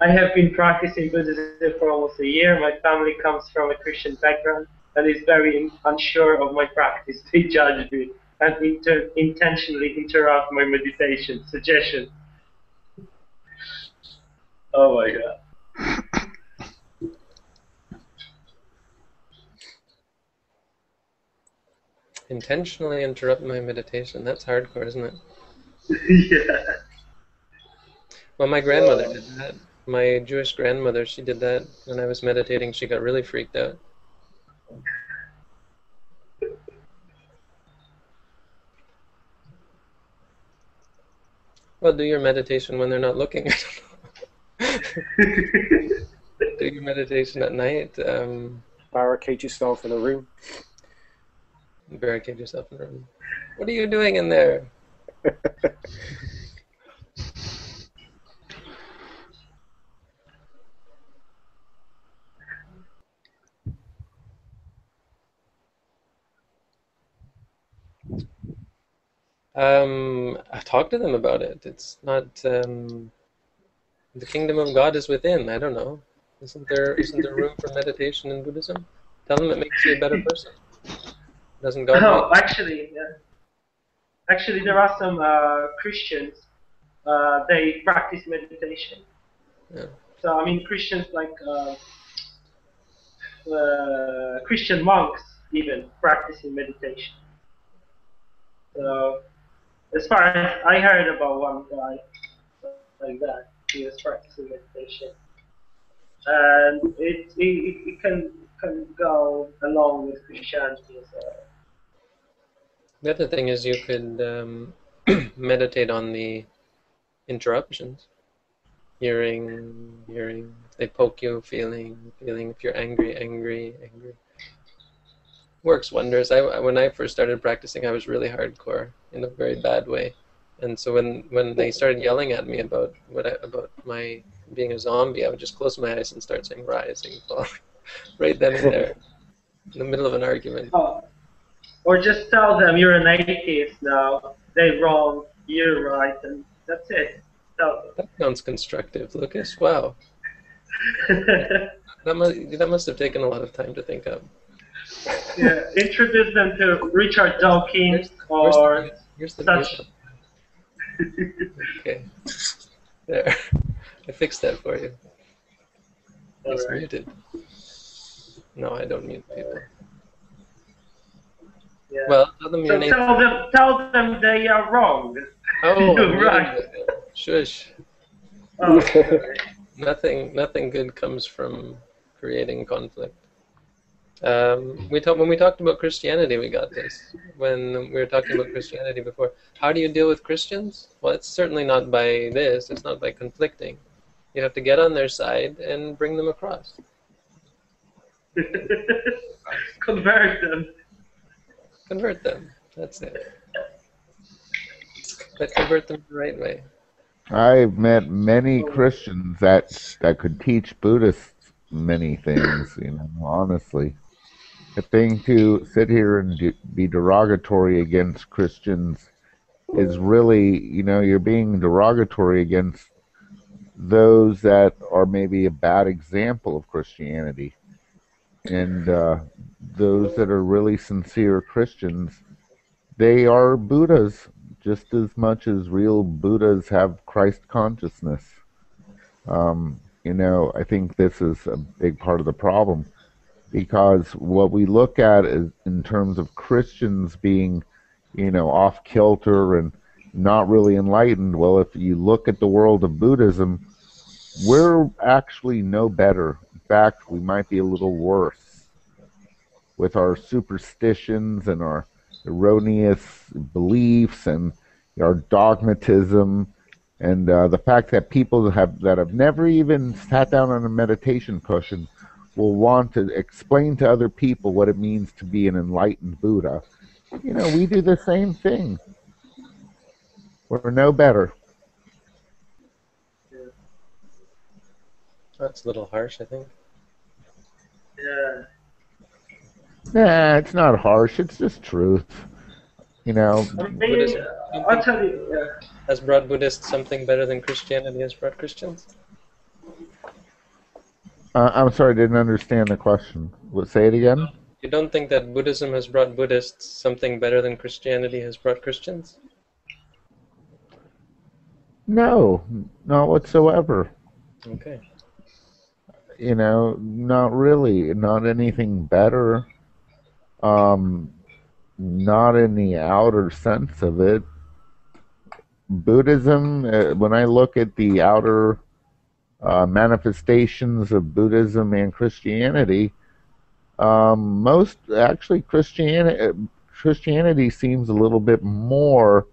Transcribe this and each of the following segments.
I have been practicing Buddhism for almost a year. My family comes from a Christian background and is very unsure of my practice. They judge me and inter- intentionally interrupt my meditation. Suggestion. Oh my god. Intentionally interrupt my meditation. That's hardcore, isn't it? yeah. Well, my grandmother did that. My Jewish grandmother, she did that when I was meditating. She got really freaked out. Well, do your meditation when they're not looking. do your meditation at night. Um, Barricade yourself in a room. barricade yourself in a room. What are you doing in there? Um, I talked to them about it. It's not um, the kingdom of God is within. I don't know. Isn't there isn't there room for meditation in Buddhism? Tell them it makes you a better person. Doesn't God? No, make- actually, yeah. actually, there are some uh, Christians. Uh, they practice meditation. Yeah. So I mean, Christians like uh, uh, Christian monks even practicing meditation. So as far as I heard about one guy like that, he was practicing meditation, and it it, it, can can go along with Christianity as well. The other thing is you could um, meditate on the interruptions. Hearing, hearing. They poke you, feeling, feeling. If you're angry, angry, angry. Works wonders. I, when I first started practicing, I was really hardcore in a very bad way. And so when, when they started yelling at me about what I, about my being a zombie, I would just close my eyes and start saying rising, falling, right then and there, in the middle of an argument. Oh. Or just tell them you're an atheist now. They're wrong. You're right, and that's it. Tell That sounds constructive, Lucas. Wow. That must, that must have taken a lot of time to think of. Yeah, introduce them to Richard Dawkins or the, here's the such. Okay. There. I fixed that for you. It's Alright. muted. No, I don't mute people. Yeah. Well, tell them so tell them, tell them they are wrong. Oh, right. Shush. Oh. Nothing, nothing good comes from creating conflict. Um, we talk, when we talked about Christianity, we got this. When we were talking about Christianity before, how do you deal with Christians? Well, it's certainly not by this. It's not by conflicting. You have to get on their side and bring them across. Convert them. Convert them. That's it. But convert them the right way. I've met many Christians that that could teach Buddhists many things. You know, honestly, the thing to sit here and be derogatory against Christians is really, you know, you're being derogatory against those that are maybe a bad example of Christianity, and uh, those that are really sincere Christians, they are Buddhas just as much as real Buddhas have Christ consciousness. Um, you know, I think this is a big part of the problem because what we look at is in terms of Christians being, you know, off kilter and not really enlightened. Well, if you look at the world of Buddhism, we're actually no better. In fact, we might be a little worse with our superstitions and our erroneous beliefs and our dogmatism and uh, the fact that people have that have never even sat down on a meditation cushion will want to explain to other people what it means to be an enlightened Buddha. You know, we do the same thing. We're no better. That's a little harsh, I think. Yeah. Nah, it's not harsh. It's just truth. You know, I mean, Buddhism. I'll tell you. Yeah. Has brought Buddhists something better than Christianity has brought Christians? Uh, I'm sorry, I didn't understand the question. Say it again. You don't think that Buddhism has brought Buddhists something better than Christianity has brought Christians? No, not whatsoever. Okay. You know, not really. Not anything better. Um, not in the outer sense of it. Buddhism, uh, when I look at the outer uh, manifestations of Buddhism and Christianity, um, most actually Christianity Christianity seems a little bit more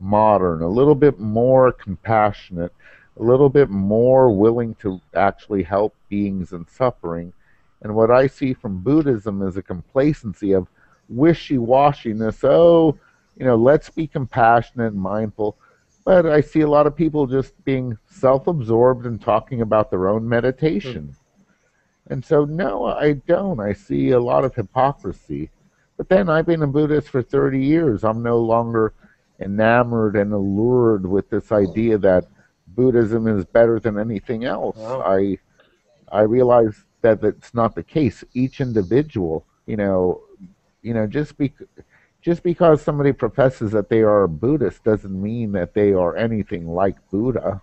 modern, a little bit more compassionate, a little bit more willing to actually help beings in suffering. And what I see from Buddhism is a complacency of wishy-washiness. Oh, you know, let's be compassionate and mindful. But I see a lot of people just being self-absorbed and talking about their own meditation. Hmm. And so, no, I don't. I see a lot of hypocrisy. But then I've been a Buddhist for 30 years. I'm no longer enamored and allured with this idea that Buddhism is better than anything else. Wow. I I realize that that's not the case. Each individual, you know, you know, just be, just because somebody professes that they are a Buddhist doesn't mean that they are anything like Buddha.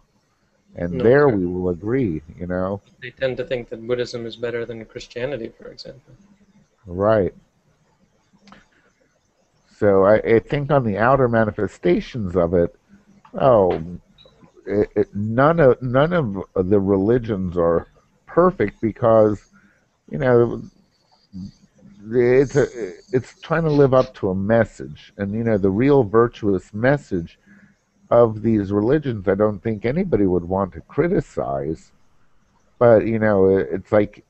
And No, there we will agree, you know. They tend to think that Buddhism is better than Christianity, for example. Right. So I, I think on the outer manifestations of it, oh, it, it, none of none of the religions are perfect because, you know, it's a, it's trying to live up to a message, and you know the real virtuous message of these religions. I don't think anybody would want to criticize, but you know, it's like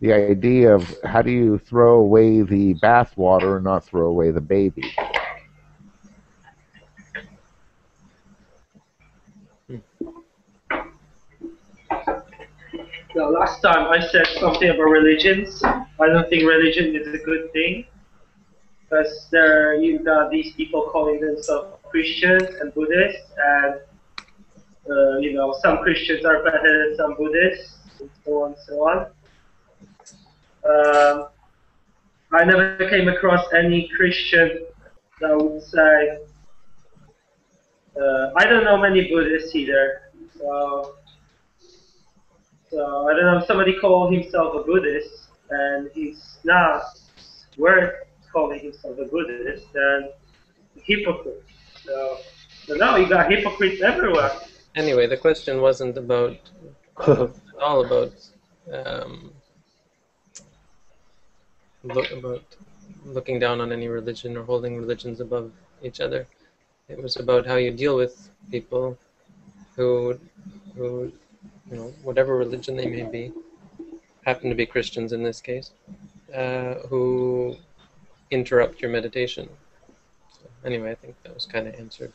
the idea of how do you throw away the bathwater and not throw away the baby. No, last time I said something about religions. I don't think religion is a good thing. Because there you got these people calling themselves Christians and Buddhists, and uh, you know some Christians are better than some Buddhists, and so on and so on. Um, I never came across any Christian that would say. Uh, I don't know many Buddhists either, so so I don't know if somebody called himself a Buddhist and he's not worth calling himself a Buddhist, and hypocrite. So, so now you got hypocrites everywhere. Anyway, the question wasn't about at all about um, look about looking down on any religion or holding religions above each other. It was about how you deal with people who who you know whatever religion they may be happen to be Christians in this case uh, who interrupt your meditation. So anyway, I think that was kind of answered.